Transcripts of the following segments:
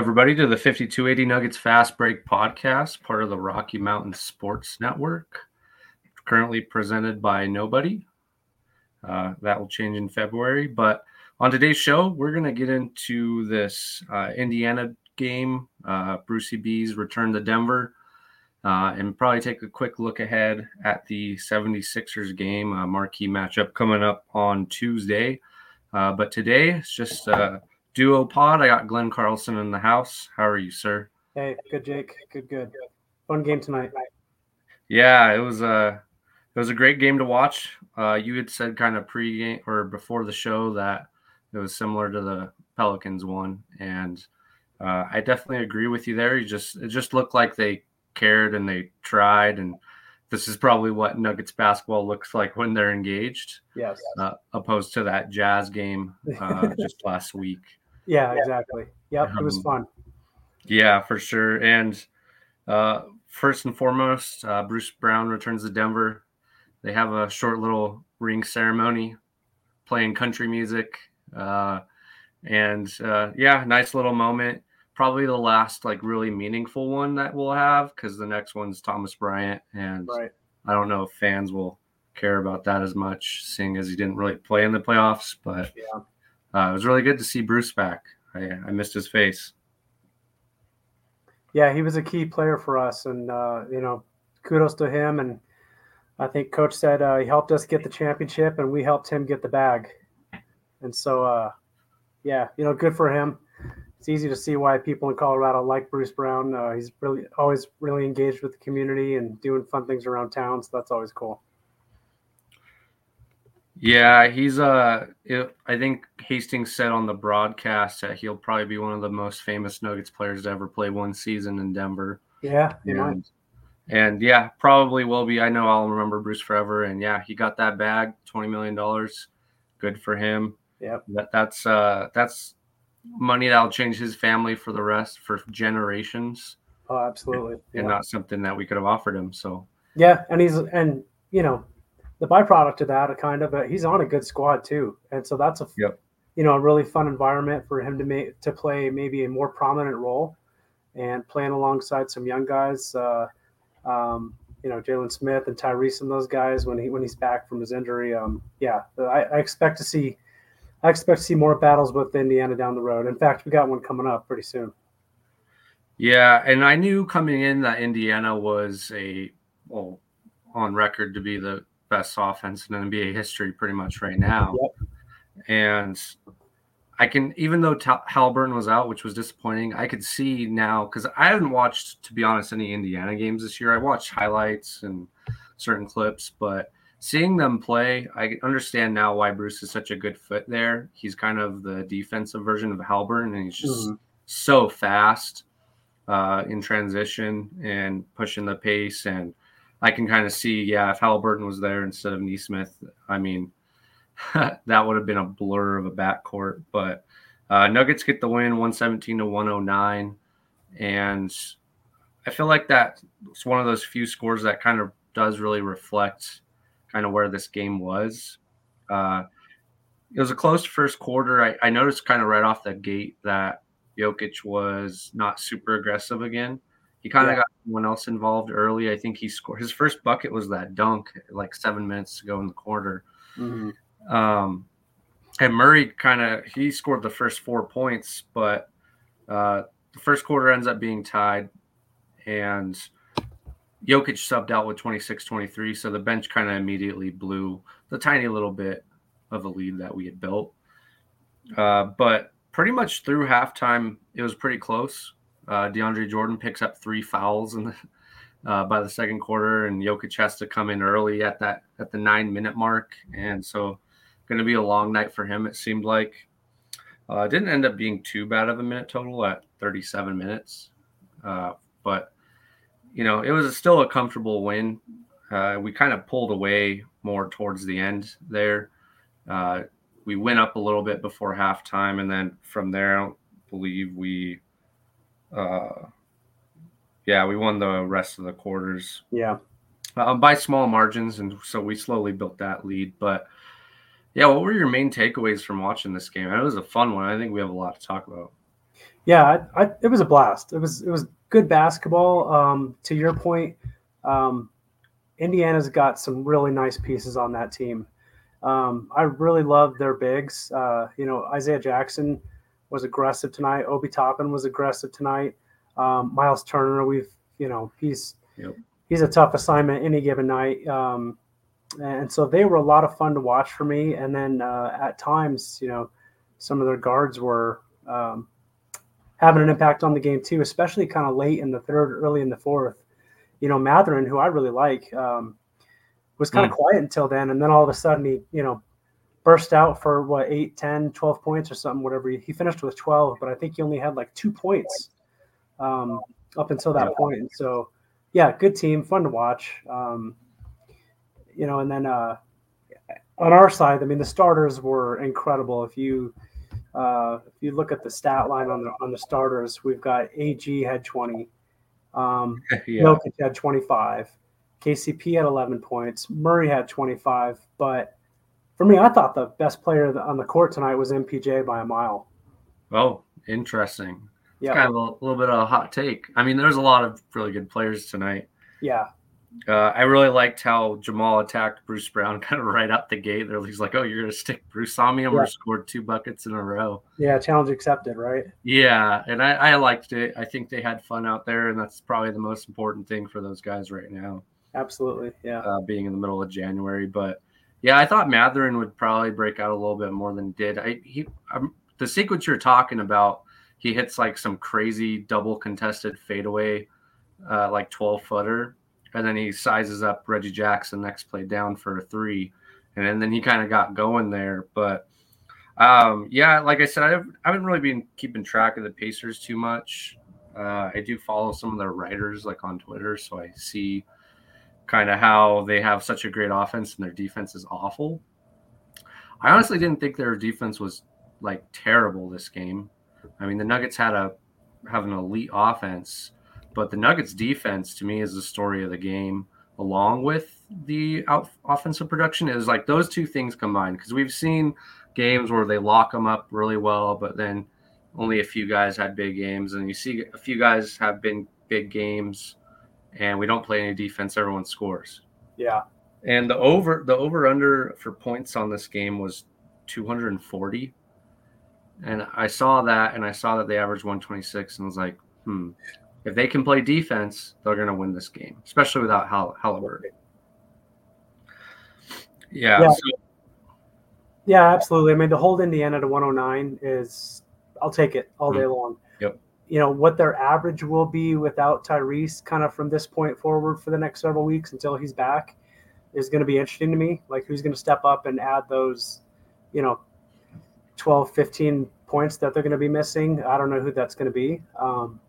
Everybody, to the 5280 Nuggets Fast Break podcast, part of the Rocky Mountain Sports Network, currently presented by Nobody. Uh, that will change in February. But on today's show, we're going to get into this uh, Indiana game, uh, Brucey B's return to Denver, uh, and probably take a quick look ahead at the 76ers game, marquee matchup coming up on Tuesday. Uh, but today, it's just a duo pod. I got Glenn Carlson in the house. How are you, sir? Hey, good, Jake. Good, good. Fun game tonight. Yeah, it was a it was a great game to watch. Uh, you had said kind of pre-game or before the show that it was similar to the Pelicans one, and uh, I definitely agree with you there. You just it just looked like they cared and they tried, and this is probably what Nuggets basketball looks like when they're engaged. Yes. Uh, opposed to that Jazz game uh, just last week. Yeah, exactly. Yep, it was Um, fun. Yeah, for sure. And uh, first and foremost, uh, Bruce Brown returns to Denver. They have a short little ring ceremony, playing country music, uh, and uh, yeah, nice little moment. Probably the last like really meaningful one that we'll have because the next one's Thomas Bryant, and Right. I don't know if fans will care about that as much, seeing as he didn't really play in the playoffs. But Yeah. Uh, it was really good to see Bruce back. I, I missed his face. Yeah, he was a key player for us, and uh, you know, kudos to him. And I think Coach said uh, he helped us get the championship, and we helped him get the bag. And so, uh, yeah, you know, good for him. It's easy to see why people in Colorado like Bruce Brown. Uh, he's really always really engaged with the community and doing fun things around town. So that's always cool. Yeah, he's uh it, I think Hastings said on the broadcast that he'll probably be one of the most famous Nuggets players to ever play one season in Denver. Yeah, you know, And, and yeah, probably will be. I know I'll remember Bruce forever. And yeah, he got that bag, twenty million dollars. Good for him. Yeah, That that's uh that's money that'll change his family for the rest for generations oh, absolutely. and Yeah. not something that we could have offered him. So Yeah, and he's and you know the byproduct of that, a kind of, uh, he's on a good squad too, and so that's a Yep. you know a really fun environment for him to make to play maybe a more prominent role, and playing alongside some young guys, uh, um, you know Jalen Smith and Tyrese and those guys when he when he's back from his injury. Um, yeah, I, I expect to see. I expect to see more battles with Indiana down the road. In fact, we got one coming up pretty soon. Yeah, and I knew coming in that Indiana was a well on record to be the best offense in NBA history pretty much right now. And I can even though Ta- Halliburton was out, which was disappointing, I could see now because I haven't watched, to be honest, any Indiana games this year. I watched highlights and certain clips, but seeing them play, I understand now why Bruce is such a good fit there. He's kind of the defensive version of Halliburton, and he's just Mhm. so fast uh, in transition and pushing the pace. And I can kind of see, yeah, if Halliburton was there instead of Nesmith, I mean, that would have been a blur of a backcourt. But uh, Nuggets get the win 117 to 109. And I feel like that's one of those few scores that kind of does really reflect kind of where this game was. Uh, it was a close first quarter. I, I noticed kind of right off the gate that Jokic was not super aggressive again. He kind of Yeah. got someone else involved early. I think he scored his first bucket was that dunk like seven minutes ago in the quarter. Mhm. Um, and Murray kind of he scored the first four points, but uh, the first quarter ends up being tied, and Jokic subbed out with 26-23, so the bench kind of immediately blew the tiny little bit of a lead that we had built. Uh, but pretty much through halftime, it was pretty close. Uh, DeAndre Jordan picks up three fouls in the, uh, by the second quarter, and Jokic has to come in early at that at the nine minute mark, and so going to be a long night for him. It seemed like uh, didn't end up being too bad of a minute total at 37 minutes, uh, but you know it was still a comfortable win. Uh, we kind of pulled away more towards the end there. Uh, we went up a little bit before halftime, and then from there, I don't believe we. Uh, yeah, we won the rest of the quarters Yeah. uh, by small margins, and so we slowly built that lead. But yeah, what were your main takeaways from watching this game? It was a fun one. I think we have a lot to talk about. Yeah, I, I, it was a blast. It was it was good basketball. Um, to your point, um, Indiana's got some really nice pieces on that team. Um, I really love their bigs. Uh, you know, Isaiah Jackson was aggressive tonight. Obi Toppin was aggressive tonight. Um, Miles Turner, we've you know he's yep. he's a tough assignment any given night. Um, and so they were a lot of fun to watch for me. And then uh, at times, you know, some of their guards were um, having an impact on the game too, especially kind of late in the third, early in the fourth. You know, Mathurin, who I really like, um, was kind of mm. quiet until then. And then all of a sudden he, you know, burst out for what, 8, 10, 12 points or something, whatever. He finished with 12, but I think he only had like two points um, up until that point. So, yeah, good team, fun to watch. Um, you know, and then uh, on our side, I mean, the starters were incredible. If you uh, if you look at the stat line on the on the starters, we've got AG had 20, um, yeah. Had 25, KCP had 11 points, Murray had 25. But for me, I thought the best player on the court tonight was MPJ by a mile. Oh, interesting. Yeah, kind of a, little bit of a hot take. I mean, there's a lot of really good players tonight. Yeah, uh, I really liked how Jamal attacked Bruce Brown kind of right out the gate. There, he's like, "Oh, you're gonna stick Bruce on me? I'm yeah. gonna two buckets in a row." Yeah, challenge accepted, right? Yeah, and I, I liked it. I think they had fun out there, and that's probably the most important thing for those guys right now. Absolutely, yeah. Uh, being in the middle of January, but yeah, I thought Mathurin would probably break out a little bit more than did. I he the sequence you're talking about, he hits like some crazy double contested fadeaway, uh, like 12 footer and then he sizes up Reggie Jackson next play down for a three, and then he kind of got going there. But um, yeah, like I said, I've, I haven't really been keeping track of the Pacers too much. Uh, I do follow some of their writers like on Twitter, so I see kind of how they have such a great offense and their defense is awful. I honestly didn't think their defense was like terrible this game. I mean, the Nuggets had a have an elite offense but the Nuggets defense to me is the story of the game, along with the out- offensive production. Is like those two things combined because we've seen games where they lock them up really well, but then only a few guys had big games, and you see a few guys have been big games, and we don't play any defense. Everyone scores. Yeah. And the over the over under for points on this game was 240. And I saw that and I saw that they averaged 126 and was like, hmm, if they can play defense, they're going to win this game, especially without Hall- Halliburton. Yeah. Yeah. So, yeah, absolutely. I mean, to hold Indiana to 109 is, I'll take it all day mm-hmm. long. Yep. You know, what their average will be without Tyrese kind of from this point forward for the next several weeks until he's back is going to be interesting to me. Like, who's going to step up and add those, you know, 12, 15 points that they're going to be missing. I don't know who that's going to be. Um,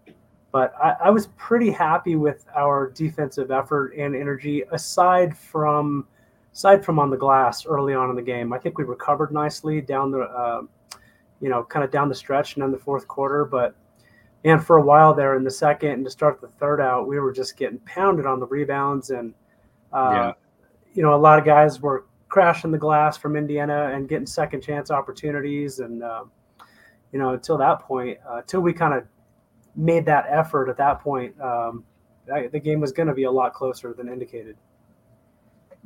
but I, I, was pretty happy with our defensive effort and energy, aside from aside from on the glass early on in the game. I think we recovered nicely down the, uh, you know, kind of down the stretch and in the fourth quarter. But and for a while there in the second and to start the third out, we were just getting pounded on the rebounds, and uh, yeah. you know, a lot of guys were crashing the glass from Indiana and getting second chance opportunities, and uh, you know, until that point, uh, until we kind of made that effort at that point, um, the game was going to be a lot closer than indicated.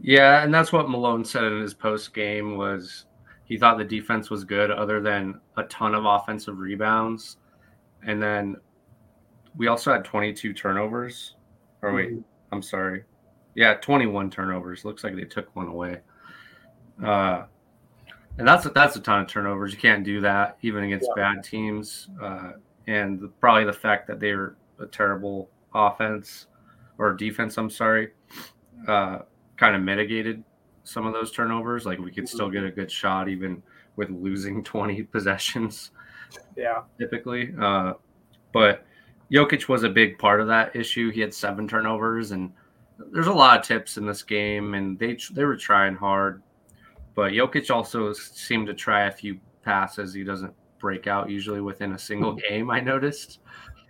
Yeah, and that's what Malone said in his post game was he thought the defense was good, other than a ton of offensive rebounds, and then we also had 22 turnovers. Or wait, mm-hmm. I'm sorry, yeah, 21 turnovers. Looks like they took one away. Uh, and that's a, that's a ton of turnovers. You can't do that even against yeah. bad teams. Uh, and probably the fact that they're a terrible offense or defense, I'm sorry, uh, kind of mitigated some of those turnovers. Like we could still get a good shot even with losing 20 possessions. Yeah. Typically. Uh, but Jokic was a big part of that issue. He had seven turnovers, and there's a lot of tips in this game, and they they were trying hard. But Jokic also seemed to try a few passes he doesn't break out usually within a single hmm. game. I noticed.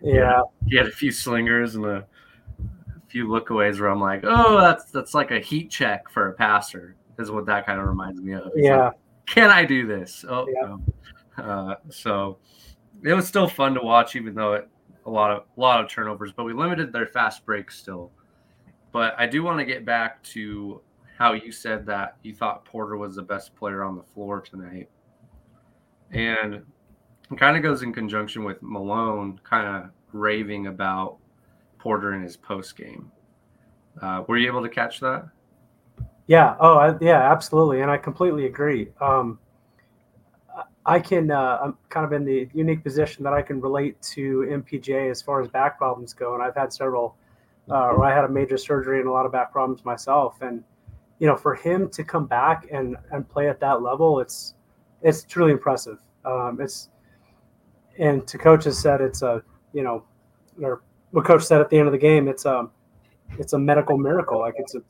Yeah, he had a few slingers and a few lookaways where I'm like, oh, that's that's like a heat check for a passer. Is what that kind of reminds me of. yeah. Like, Can I do this? Oh, yeah. Uh, so it was still fun to watch, even though it a lot of a lot of turnovers. But we limited their fast breaks still. But I do want to get back to how you said that you thought Porter was the best player on the floor tonight, and it kind of goes in conjunction with Malone kind of raving about Porter in his post game. Uh, were you able to catch that? Yeah. Oh, I, yeah, absolutely. And I completely agree. Um, I can, uh, I'm kind of in the unique position that I can relate to MPJ as far as back problems go. And I've had several, uh, or I had a major surgery and a lot of back problems myself. And, you know, for him to come back and, and play at that level, it's, it's truly impressive. Um, it's, and to coach has said, it's a, you know, or what coach said at the end of the game, it's a, it's a medical miracle. Like it's a,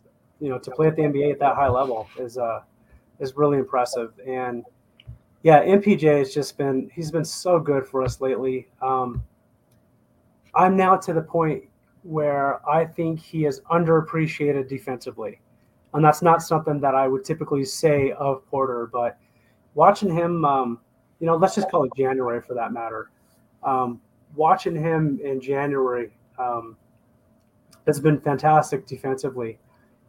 you know, to play at the NBA at that high level is, uh, is really impressive. And, yeah, MPJ has just been he's been so good for us lately. Um, I'm now to the point where I think he is underappreciated defensively, and that's not something that I would typically say of Porter. But watching him, um, you know, let's just call it January for that matter. Um, watching him in January um, has been fantastic defensively.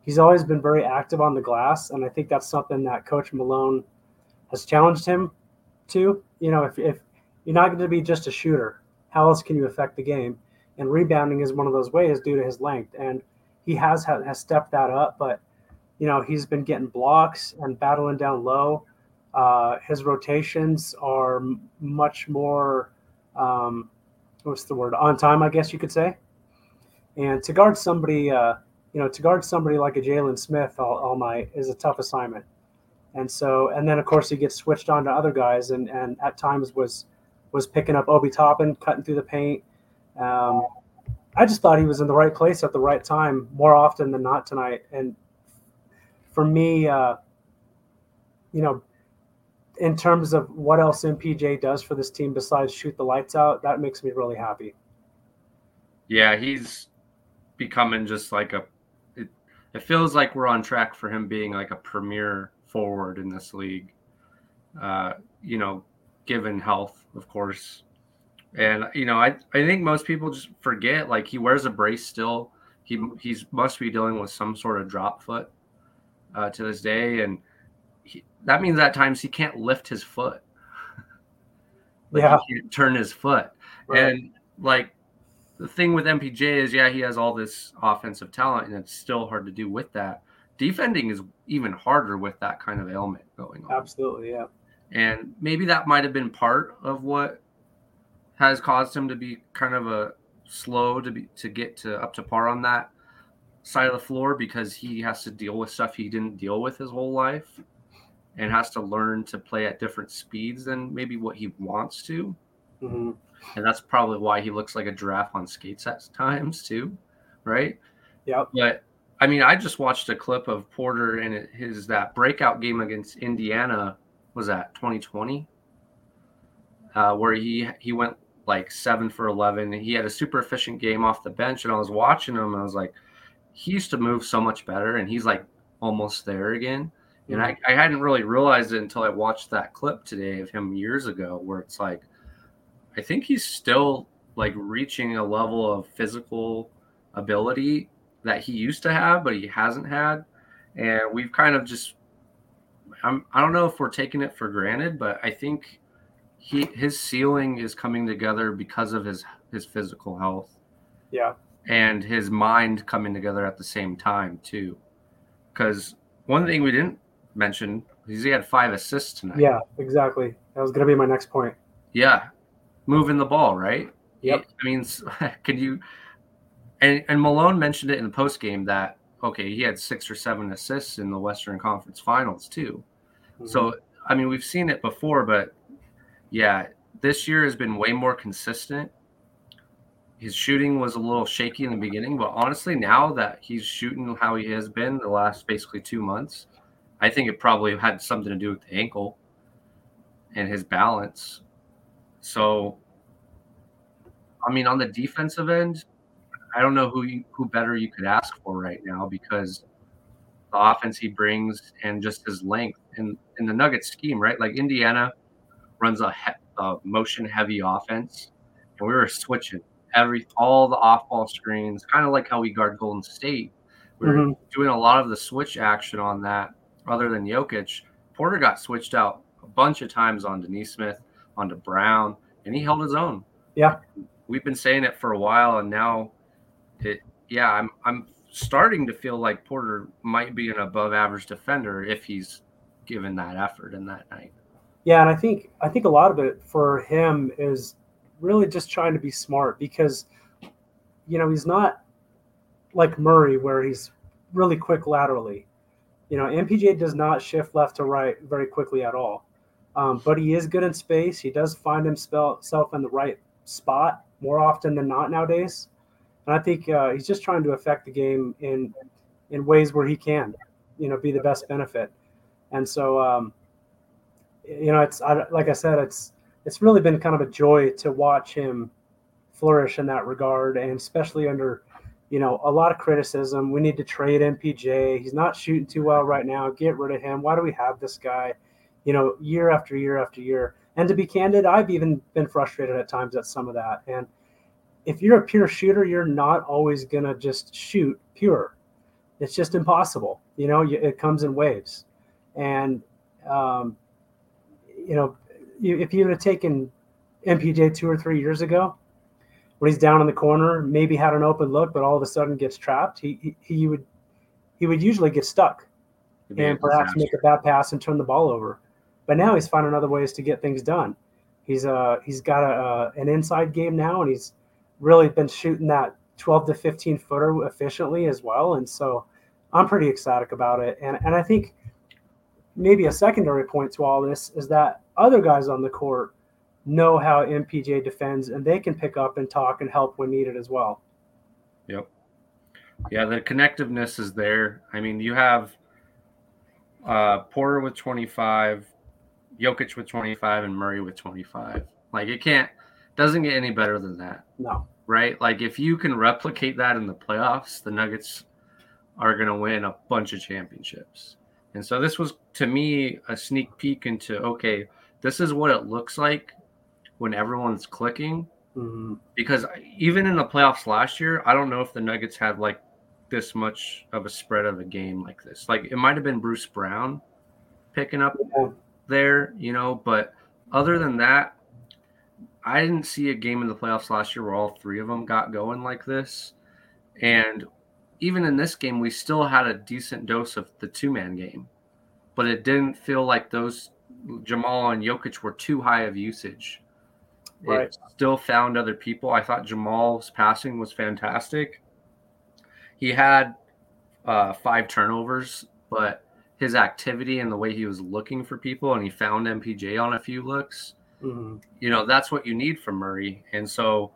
He's always been very active on the glass, and I think that's something that Coach Malone has challenged him to. You know, if, if you're not going to be just a shooter, how else can you affect the game? And rebounding is one of those ways due to his length. And he has has stepped that up, but you know he's been getting blocks and battling down low. Uh, his rotations are much more, um, what's the word, on time, I guess you could say. And to guard somebody, uh, you know, to guard somebody like a Jalen Smith all, all night is a tough assignment. And so, and then of course he gets switched on to other guys, and and at times was was picking up Obi Toppin, cutting through the paint. Um, I just thought he was in the right place at the right time more often than not tonight. And for me, uh, you know, in terms of what else MPJ does for this team besides shoot the lights out, that makes me really happy. Yeah, he's becoming just like a. It, it feels like we're on track for him being like a premier forward in this league. Uh, you know, given health, of course. And you know, I I think most people just forget like he wears a brace still. He he's must be dealing with some sort of drop foot uh, to this day, and he, that means at times he can't lift his foot. like yeah, he can't turn his foot, right. and like the thing with MPJ is, yeah, he has all this offensive talent, and it's still hard to do with that defending is even harder with that kind of ailment going on. Absolutely, yeah. And maybe that might have been part of what has caused him to be kind of a slow to be to get to up to par on that side of the floor because he has to deal with stuff he didn't deal with his whole life and has to learn to play at different speeds than maybe what he wants to. Mm-hmm. And that's probably why he looks like a giraffe on skates at times too, right? Yeah. But I mean, I just watched a clip of Porter and his that breakout game against Indiana. Was that 2020? Uh, where he he went like seven for 11. He had a super efficient game off the bench, and I was watching him. I was like, he used to move so much better, and he's like almost there again. And I, I hadn't really realized it until I watched that clip today of him years ago, where it's like, I think he's still like reaching a level of physical ability that he used to have, but he hasn't had. And we've kind of just, I'm, I don't know if we're taking it for granted, but I think he his ceiling is coming together because of his his physical health. Yeah. And his mind coming together at the same time too. Because one thing we didn't mention is he had five assists tonight. Yeah, exactly. That was going to be my next point. Yeah, moving the ball, right? Yep. I mean, can you and and Malone mentioned it in the post game that okay, he had six or seven assists in the Western Conference Finals too. Mm-hmm. So I mean, we've seen it before, but yeah, this year has been way more consistent. His shooting was a little shaky in the beginning, but honestly, now that he's shooting how he has been the last basically two months, I think it probably had something to do with the ankle and his balance. So, I mean, on the defensive end, I don't know who you, who better you could ask for right now because the offense he brings and just his length and in the Nuggets scheme, right? Like Indiana runs a he- a motion heavy offense, and we were switching every all the off ball screens, kind of like how we guard Golden State. We were mm-hmm. doing a lot of the switch action on that. Other than Jokic, Porter got switched out a bunch of times on Denise Smith, onto Brown, and he held his own. Yeah, we've been saying it for a while, and now it. Yeah, I'm I'm starting to feel like Porter might be an above average defender if he's given that effort in that night. Yeah, and I think I think a lot of it for him is really just trying to be smart because you know he's not like Murray where he's really quick laterally. You know, MPJ does not shift left to right very quickly at all. Um, but he is good in space. He does find himself in the right spot more often than not nowadays. And I think uh, he's just trying to affect the game in in ways where he can, you know, be the best benefit. And so, um, you know, it's I, like I said, it's it's really been kind of a joy to watch him flourish in that regard, and especially under, you know, a lot of criticism. We need to trade MPJ. He's not shooting too well right now. Get rid of him. Why do we have this guy? You know, year after year after year. And to be candid, I've even been frustrated at times at some of that. And if you're a pure shooter, you're not always gonna just shoot pure. It's just impossible. You know, it comes in waves. And um, you know, if you would have taken MPJ two or three years ago, when he's down in the corner, maybe had an open look, but all of a sudden gets trapped, he he, he would he would usually get stuck and perhaps make a bad pass and turn the ball over. But now he's finding other ways to get things done. He's uh he's got a uh, an inside game now, and he's really been shooting that 12 to 15 footer efficiently as well. And so I'm pretty ecstatic about it. And and I think maybe a secondary point to all this is that other guys on the court know how MPJ defends and they can pick up and talk and help when needed as well. Yep. Yeah, the connectiveness is there. I mean, you have uh, Porter with 25, Jokic with 25, and Murray with 25. Like it can't doesn't get any better than that. No. Right? Like if you can replicate that in the playoffs, the Nuggets are going to win a bunch of championships. And so this was to me a sneak peek into okay, this is what it looks like when everyone's clicking. Mm-hmm. Because even in the playoffs last year, I don't know if the Nuggets had like this much of a spread of a game like this. Like it might have been Bruce Brown picking up yeah. there, you know, but other than that, I didn't see a game in the playoffs last year where all three of them got going like this. And even in this game, we still had a decent dose of the two man game, but it didn't feel like those Jamal and Jokic were too high of usage. Right. It still found other people. I thought Jamal's passing was fantastic. He had uh, five turnovers, but his activity and the way he was looking for people, and he found MPJ on a few looks. Mm-hmm. You know, that's what you need from Murray. And so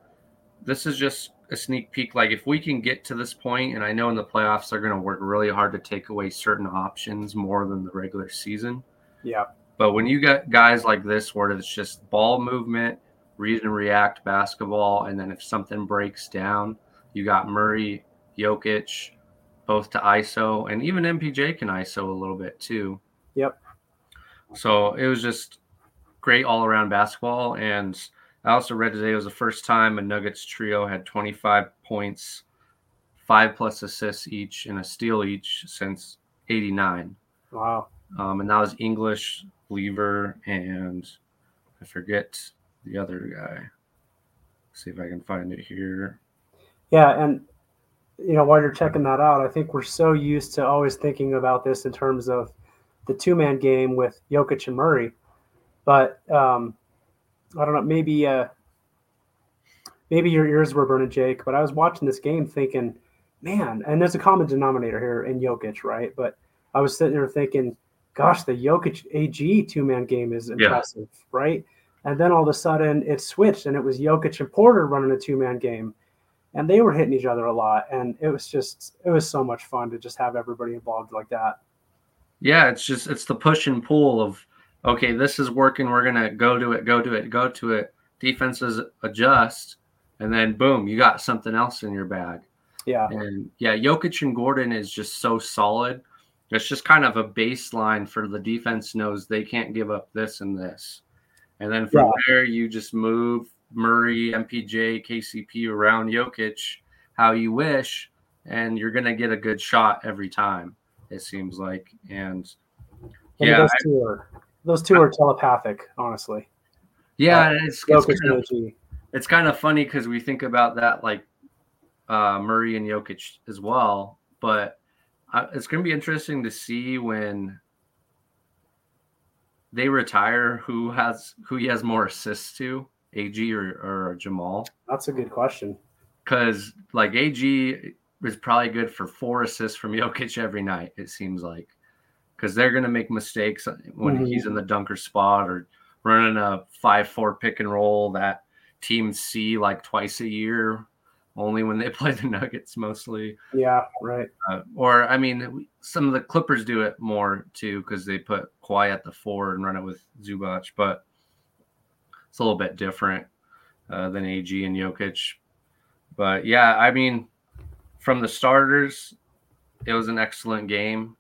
this is just a sneak peek. Like if we can get to this point, and I know in the playoffs they're going to work really hard to take away certain options more than the regular season. Yeah. But when you get guys like this, where it's just ball movement, read and react basketball, and then if something breaks down, you got Murray, Jokic, both to ISO, and even MPJ can ISO a little bit too. Yep. So it was just great all around basketball and I also read today it was the first time a Nuggets trio had 25 points, five plus assists each, and a steal each since '89. Wow! Um, and that was English, Lever, and I forget the other guy. Let's see if I can find it here. Yeah, and you know while you're checking that out, I think we're so used to always thinking about this in terms of the two-man game with Jokic and Murray, but um, I don't know, maybe uh, maybe your ears were burning, Jake. But I was watching this game thinking, man, and there's a common denominator here in Jokic, right? But I was sitting there thinking, gosh, the Jokic AG two man game is impressive, yeah. right? And then all of a sudden it switched and it was Jokic and Porter running a two man game. And they were hitting each other a lot. And it was just, it was so much fun to just have everybody involved like that. Yeah, it's just, it's the push and pull of okay, this is working. We're gonna go to it, go to it, go to it. Defenses adjust, and then boom, you got something else in your bag. Yeah. And yeah, Jokic and Gordon is just so solid. It's just kind of a baseline for the defense knows they can't give up this and this. And then from Yeah. there, you just move Murray, MPJ, KCP around Jokic how you wish, and you're going to get a good shot every time, it seems like. And And yeah, I- two are those two are telepathic, honestly. yeah, it's, it's, kind of, it's kind of funny because we think about that like uh, Murray and Jokic as well, but uh, it's going to be interesting to see when they retire who has who he has more assists to, AG or, or Jamal. That's a good question. because like AG is probably good for four assists from Jokic every night. It seems like because they're going to make mistakes when Mhm. he's in the dunker spot or running a five-four pick and roll that teams see like twice a year, only when they play the Nuggets mostly. Yeah, right. Uh, or I mean, some of the Clippers do it more too because they put Kawhi at the four and run it with Zubac, but it's a little bit different uh, than AG and Jokic. But yeah, I mean, from the starters, it was an excellent game.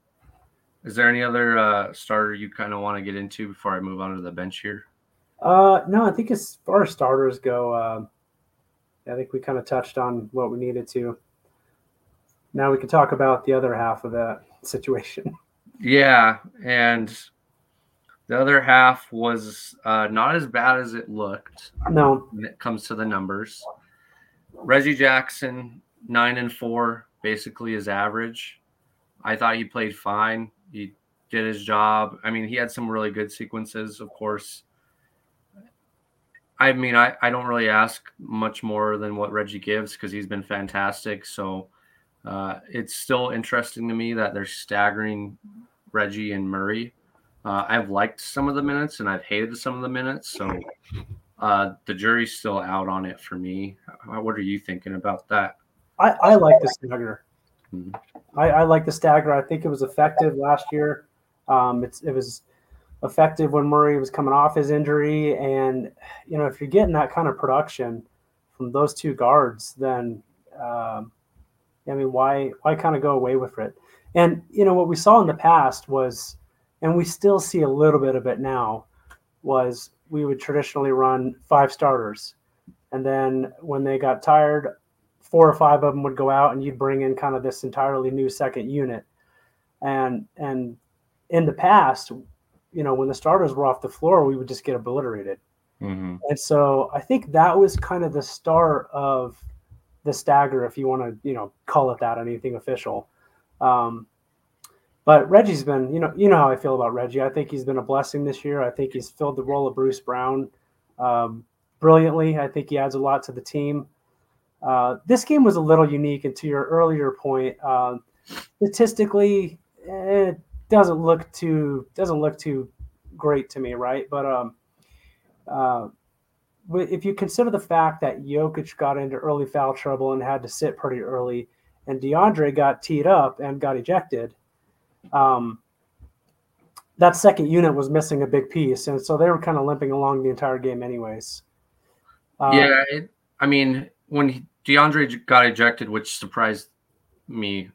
Is there any other uh, starter you kind of want to get into before I move on to the bench here? Uh, no, I think as far as starters go, uh, I think we kind of touched on what we needed to. Now we can talk about the other half of that situation. Yeah, and the other half was uh, not as bad as it looked. No, when it comes to the numbers. Reggie Jackson, nine and four, basically is average. I thought he played fine. He did his job. I mean, he had some really good sequences, of course. I mean, I, I don't really ask much more than what Reggie gives because he's been fantastic. So uh, it's still interesting to me that they're staggering Reggie and Murray. Uh, I've liked some of the minutes and I've hated some of the minutes. So uh, the jury's still out on it for me. What are you thinking about that? I, I like the stagger. I, I like the stagger. I think it was effective last year. Um, it's it was effective when Murray was coming off his injury, and you know if you're getting that kind of production from those two guards, then um, I mean why why kind of go away with it? And you know what we saw in the past was, and we still see a little bit of it now, was we would traditionally run five starters, and then when they got tired, four or five of them would go out and you'd bring in kind of this entirely new second unit. And and in the past you know when the starters were off the floor we would just get obliterated. Mm-hmm. and so i think that was kind of the start of the stagger if you want to you know call it that anything official. Um, but reggie's been you know you know how i feel about reggie. I think he's been a blessing this year. I think he's filled the role of bruce brown um, brilliantly. I think he adds a lot to the team uh, this game was a little unique, and to your earlier point, um, statistically, it doesn't look too doesn't look too great to me, right? But um, uh, if you consider the fact that Jokic got into early foul trouble and had to sit pretty early, and DeAndre got teed up and got ejected, um, that second unit was missing a big piece, and so they were kind of limping along the entire game, anyways. Uh, yeah, it, I mean, when he, DeAndre got ejected, which surprised me,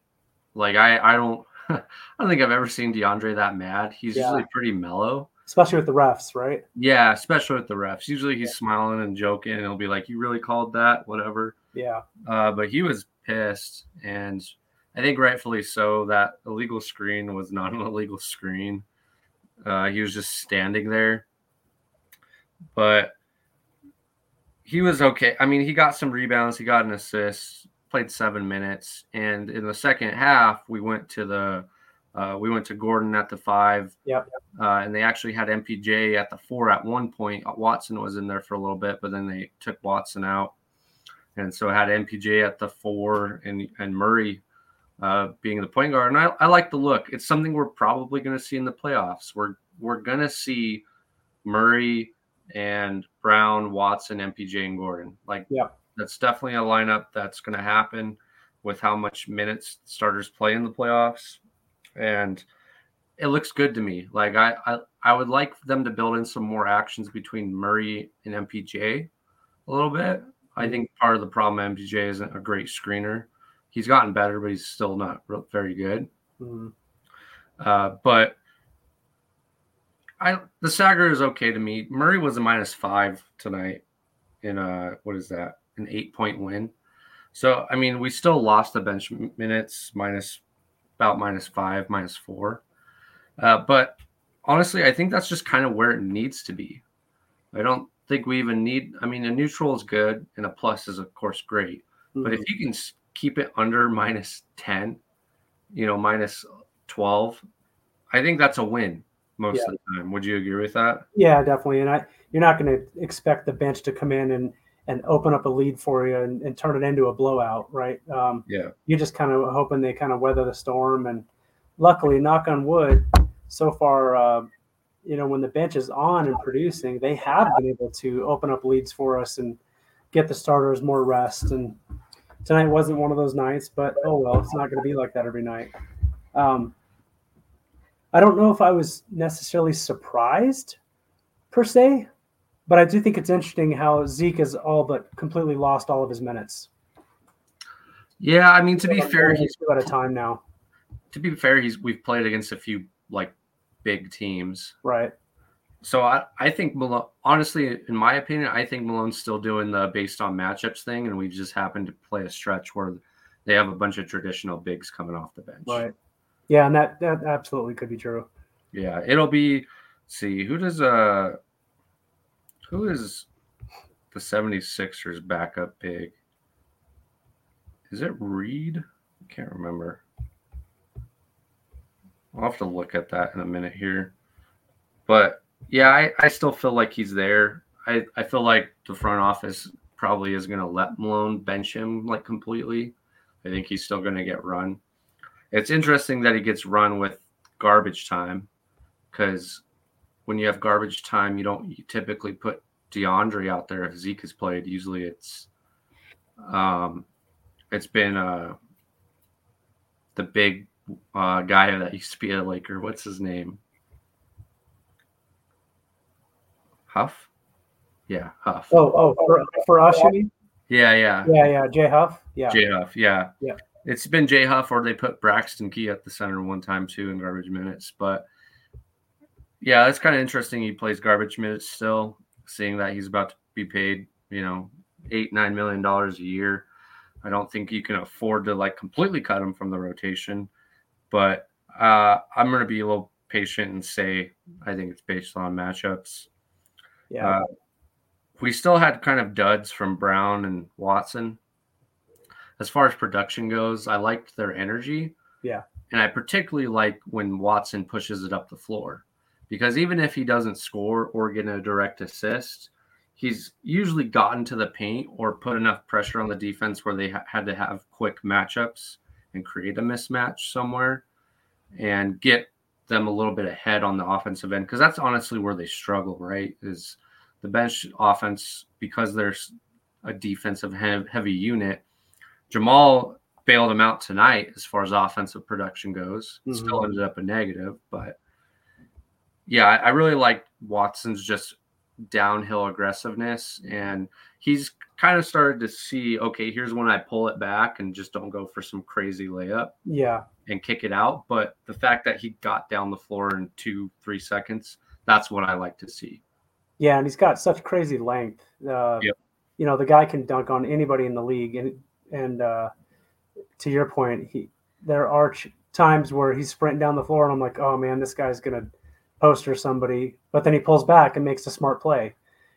like I, I don't, I don't think I've ever seen DeAndre that mad. He's Yeah. usually pretty mellow. especially with the refs, right? Yeah, especially with the refs. Usually he's smiling and joking, and he'll be like, "You really called that?" Whatever. Yeah. Uh, but he was pissed, and I think rightfully so. That illegal screen was not an illegal screen. Uh, he was just standing there, but he was okay. I mean, he got some rebounds, he got an assist, played seven minutes, and in the second half, we went to the uh, we went to Gordon at the five. Yep. Uh, and they actually had MPJ at the four at one point. Watson was in there for a little bit, but then they took Watson out and so had MPJ at the four and and Murray uh, being the point guard. And I, I like the look. It's something we're probably going to see in the playoffs. We're we're going to see Murray and Brown, Watson, MPJ, and Gordon. Like yeah, that's definitely a lineup that's going to happen with how much minutes starters play in the playoffs, and it looks good to me. Like I I, I would like them to build in some more actions between Murray and MPJ a little bit. I think part of the problem MPJ isn't a great screener. He's gotten better, but he's still not very good. Mhm. Uh, but I the stagger is okay to me. Murray was a minus five tonight in a what is that? An eight point win. So I mean, we still lost the bench minutes minus about minus five, minus four. Uh, but honestly, I think that's just kind of where it needs to be. I don't think we even need. I mean, a neutral is good, and a plus is of course great. Mm-hmm. But if mm-hmm. you can keep it under minus ten, you know, minus twelve, I think that's a win most yeah. of the time. Would you agree with that? Yeah, definitely. And I, you're not going to expect the bench to come in and and open up a lead for you and, and turn it into a blowout, right? Um, yeah. You're just kind of hoping they kind of weather the storm. And luckily, knock on wood, so far, uh, you know, when the bench is on and producing, they have been able to open up leads for us and get the starters more rest. And tonight wasn't one of those nights, but oh well, it's not going to be like that every night. Um, I don't know if I was necessarily surprised per se, but I do think it's interesting how Zeke has all but completely lost all of his minutes. Yeah, I mean to be fair, he's at a time now. To be fair, he's we've played against a few like big teams. Right. So I, I think Malone, honestly, in my opinion, I think Malone's still doing the based on matchups thing, and we just happened to play a stretch where they have a bunch of traditional bigs coming off the bench. Right. Yeah, and that that absolutely could be true. Yeah, it'll be. See who does uh who is the 76ers backup big? Is it Reed? I can't remember. I'll have to look at that in a minute here. But yeah, I, I still feel like he's there. I, I feel like the front office probably is going to let Malone bench him like completely. I think he's still going to get run. It's interesting that he gets run with garbage time because when you have garbage time, you don't you typically put DeAndre out there if Zeke has played. Usually it's um it's been uh the big uh, guy that used to be a Laker. What's his name? Huff. Yeah, Huff. Oh, oh, for, for us, you mean? Yeah, yeah, yeah, yeah. Jay Huff. Yeah, Jay Huff. Yeah, yeah. It's been Jay Huff, or they put Braxton Key at the center one time too in garbage minutes. But yeah, it's kind of interesting. He plays garbage minutes still, seeing that he's about to be paid, you know, eight nine million dollars a year. I don't think you can afford to like completely cut him from the rotation but uh, I'm going to be a little patient and say I think it's based on matchups. Yeah. Uh, we still had kind of duds from Brown and Watson. As far as production goes, I liked their energy. Yeah. And I particularly like when Watson pushes it up the floor because even if he doesn't score or get a direct assist, he's usually gotten to the paint or put enough pressure on the defense where they ha- had to have quick matchups and create a mismatch somewhere and get them a little bit ahead on the offensive end because that's honestly where they struggle, right? Is the bench offense because there's a defensive heavy unit. Jamal bailed him out tonight as far as offensive production goes. Mm-hmm. Still ended up a negative, but yeah, I, I really like Watson's just downhill aggressiveness and he's kind of started to see okay here's when i pull it back and just don't go for some crazy layup yeah and kick it out but the fact that he got down the floor in two three seconds that's what i like to see yeah and he's got such crazy length uh, yep. you know the guy can dunk on anybody in the league and and uh, to your point he there are ch- times where he's sprinting down the floor and i'm like oh man this guy's gonna poster somebody, but then he pulls back and makes a smart play.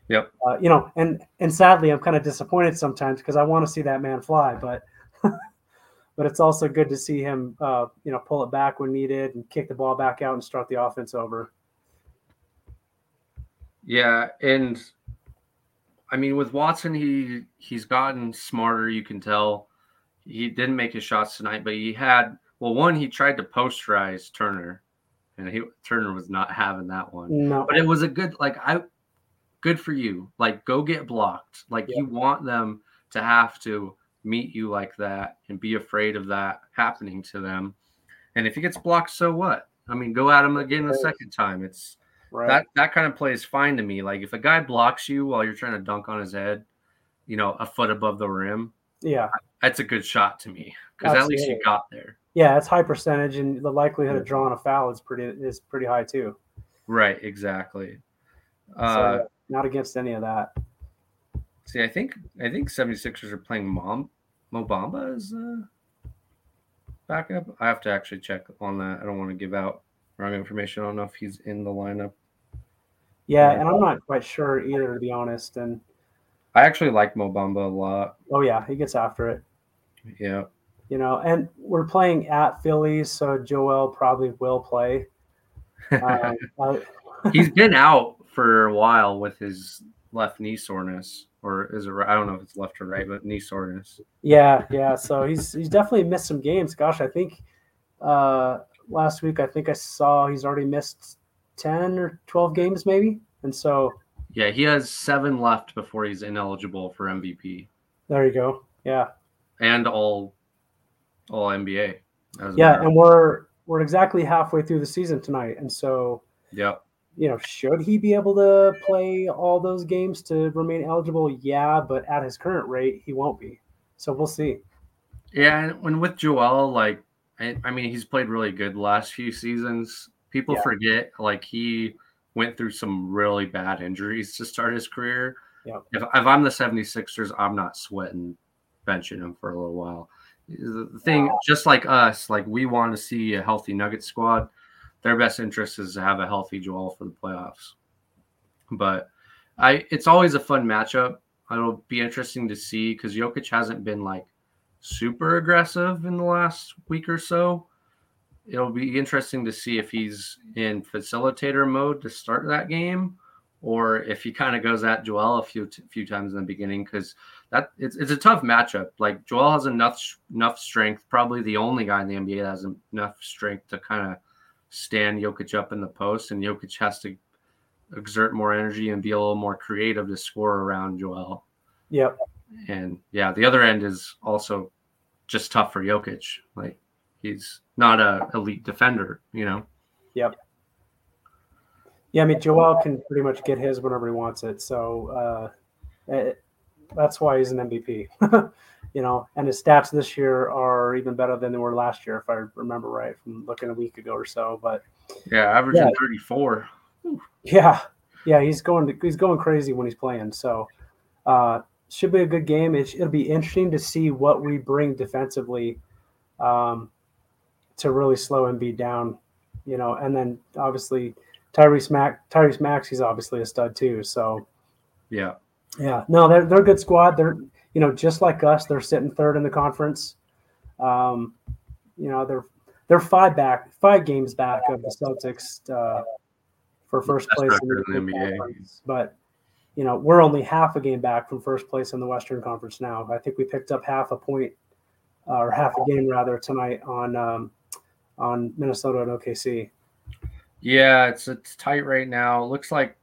Yep. Uh, you know, and and sadly, I'm kind of disappointed sometimes because I want to see that man fly, but but it's also good to see him, uh, you know, pull it back when needed and kick the ball back out and start the offense over. Yeah, and I mean with Watson, he he's gotten smarter. You can tell he didn't make his shots tonight, but he had well, one he tried to posterize Turner, and he Turner was not having that one. No. But it was a good like I good for you. Like go get blocked. Like yeah. you want them to have to meet you like that and be afraid of that happening to them. And if he gets blocked, so what? I mean, go at him again the second time. It's right. that that kind of play is fine to me. Like if a guy blocks you while you're trying to dunk on his head, you know, a foot above the rim, yeah, that's a good shot to me because at least you got there yeah, it's high percentage, and the likelihood of drawing a foul is pretty is pretty high too. Right, exactly. So, Uh, not against any of that. see, I think I think 76ers are playing Mom Mo Bamba as uh, backup. I have to actually check on that. I don't want to give out wrong information. I don't know if he's in the lineup. Yeah, and I'm not quite sure either, to be honest. And I actually like Mo Bamba a lot. oh yeah, he gets after it. Yeah. You know, and we're playing at Phillies, so Joel probably will play. Um, uh, he's been out for a while with his left knee soreness, or is it? I don't know if it's left or right, but knee soreness. yeah, yeah. So he's he's definitely missed some games. Gosh, I think uh, last week I think I saw he's already missed ten or twelve games, maybe. And so Yeah, he has seven left before he's ineligible for MVP there you go. Yeah, and all all NBA. yeah. And we're we're exactly halfway through the season tonight, and so Yeah. you know, should he be able to play all those games to remain eligible? Yeah, but at his current rate, he won't be. So we'll see. Yeah, and when with Joel, like I, I mean, he's played really good the last few seasons. People Yeah. forget like he went through some really bad injuries to start his career. Yep. If, if I'm the 76ers, I'm not sweating benching him for a little while. The thing, just like us, like we want to see a healthy Nugget squad. Their best interest is to have a healthy Joel for the playoffs. But I, it's always a fun matchup. It'll be interesting to see because Jokic hasn't been like super aggressive in the last week or so. It'll be interesting to see if he's in facilitator mode to start that game, or if he kind of goes at Joel a few few times in the beginning because that it's, it's a tough matchup. Like Joel has enough enough strength, probably the only guy in the NBA that has enough strength to kind of stand Jokic up in the post, and Jokic has to exert more energy and be a little more creative to score around Joel. Yep. And yeah, the other end is also just tough for Jokic. Like he's not a elite defender, you know. Yep. Yeah, I mean Joel can pretty much get his whenever he wants it. So uh, it, that's why he's an MVP. you know, and his stats this year are even better than they were last year, if I remember right from looking a week ago or so. But Yeah, averaging Yeah. 34. yeah, yeah, he's going he's going crazy when he's playing. So uh, should be a good game. It, it'll be interesting to see what we bring defensively um, to really slow Embiid down. You know, and then obviously Tyrese Mac Tyrese Maxey, he's obviously a stud too. So Yeah. yeah, no, they're they're a good squad. They're you know just like us. They're sitting third in the conference. Um, you know they're they're five back, five games back of the Celtics uh, for first Best place in the, in the NBA. Conference. But you know we're only half a game back from first place in the Western Conference now. I think we picked up half a point uh, or half a game rather tonight on um, on Minnesota and OKC. Yeah, it's it's tight right now. It Looks like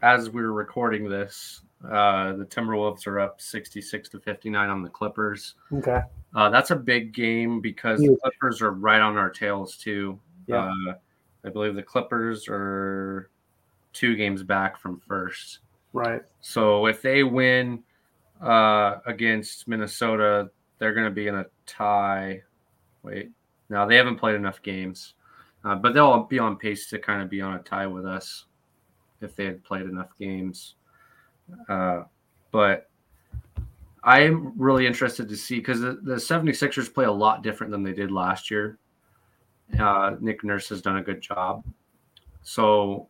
as we're recording this, uh, the Timberwolves are up 66 to 59 on the Clippers. Okay. Uh, that's a big game because the Clippers are right on our tails too. Yeah. Uh, I believe the Clippers are two games back from first. Right. So if they win uh, against Minnesota, they're going to be in a tie. Wait, no, they haven't played enough games, uh, but they'll be on pace to kind of be on a tie with us if they had played enough games. Uh, but I'm really interested to see because the, the 76ers play a lot different than they did last year. Uh, Nick Nurse has done a good job. So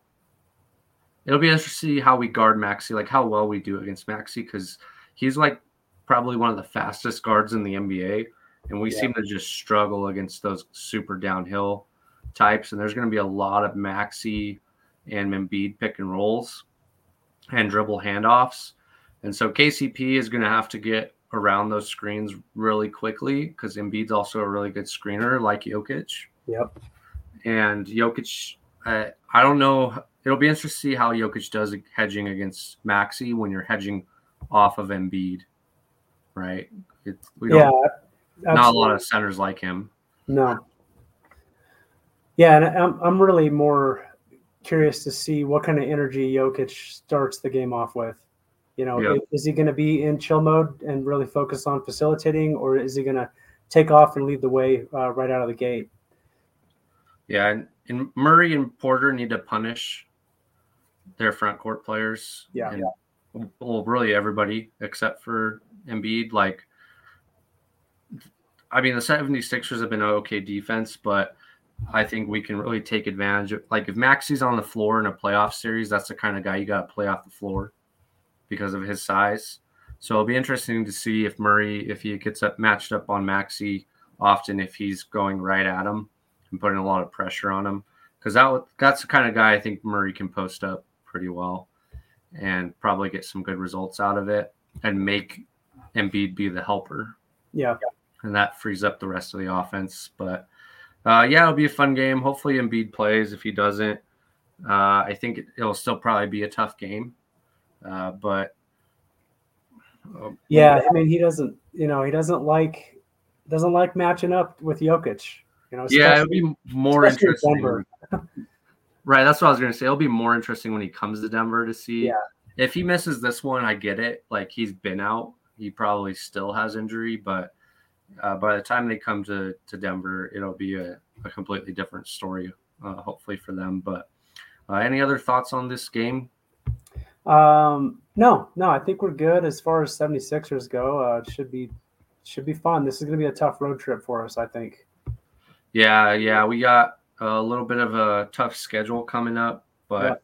it'll be interesting to see how we guard Maxey, like how well we do against Maxey, because he's like probably one of the fastest guards in the NBA, and we Yeah. seem to just struggle against those super downhill types. And there's going to be a lot of Maxey and Embiid pick and rolls and dribble handoffs, and so KCP is going to have to get around those screens really quickly because Embiid's also a really good screener, like Jokic Yep. and Jokic. I don't know. It'll be interesting to see how Jokic does hedging against Maxey when you're hedging off of Embiid, right? It's, we don't, Yeah. not a lot of centers like him. No. Yeah, and I'm I'm really more curious to see what kind of energy Jokic starts the game off with. You know, Yeah. is, is he going to be in chill mode and really focus on facilitating, or is he going to take off and lead the way uh, right out of the gate? Yeah, and, and Murray and Porter need to punish their front court players. Yeah. And, well, really everybody except for Embiid. Like, I mean, the 76ers have been an okay defense, but I think we can really take advantage of like if Maxey's on the floor in a playoff series, that's the kind of guy you got to play off the floor because of his size. So it'll be interesting to see if Murray, if he gets up matched up on Maxey often, if he's going right at him and putting a lot of pressure on him, because that that's the kind of guy I think Murray can post up pretty well and probably get some good results out of it and make Embiid be the helper. Yeah, and that frees up the rest of the offense. But uh, yeah, it'll be a fun game. Hopefully, Embiid plays. If he doesn't, uh, I think it, will still probably be a tough game. Uh, but um, yeah, I mean, he doesn't. You know, he doesn't like doesn't like matching up with Jokic. You know, yeah, it'll be more interesting. right, that's what I was going to say. It'll be more interesting when he comes to Denver to see. Yeah. If he misses this one, I get it. Like he's been out. He probably still has injury, but uh, by the time they come to to Denver, it'll be a, a completely different story, uh, hopefully for them. But uh, any other thoughts on this game? Um, no, no, I think we're good as far as 76ers go. Uh, it should be should be fun. This is going to be a tough road trip for us, I think. Yeah, yeah, we got a little bit of a tough schedule coming up, but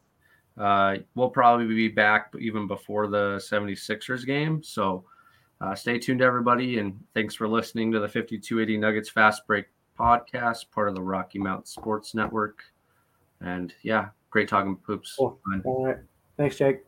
yeah. uh, we'll probably be back even before the 76ers game. So uh, stay tuned, everybody, and thanks for listening to the 5280 Nuggets Fast Break podcast, part of the Rocky Mountain Sports Network. And yeah, great talking poops. Cool. All right. Thanks, Jake.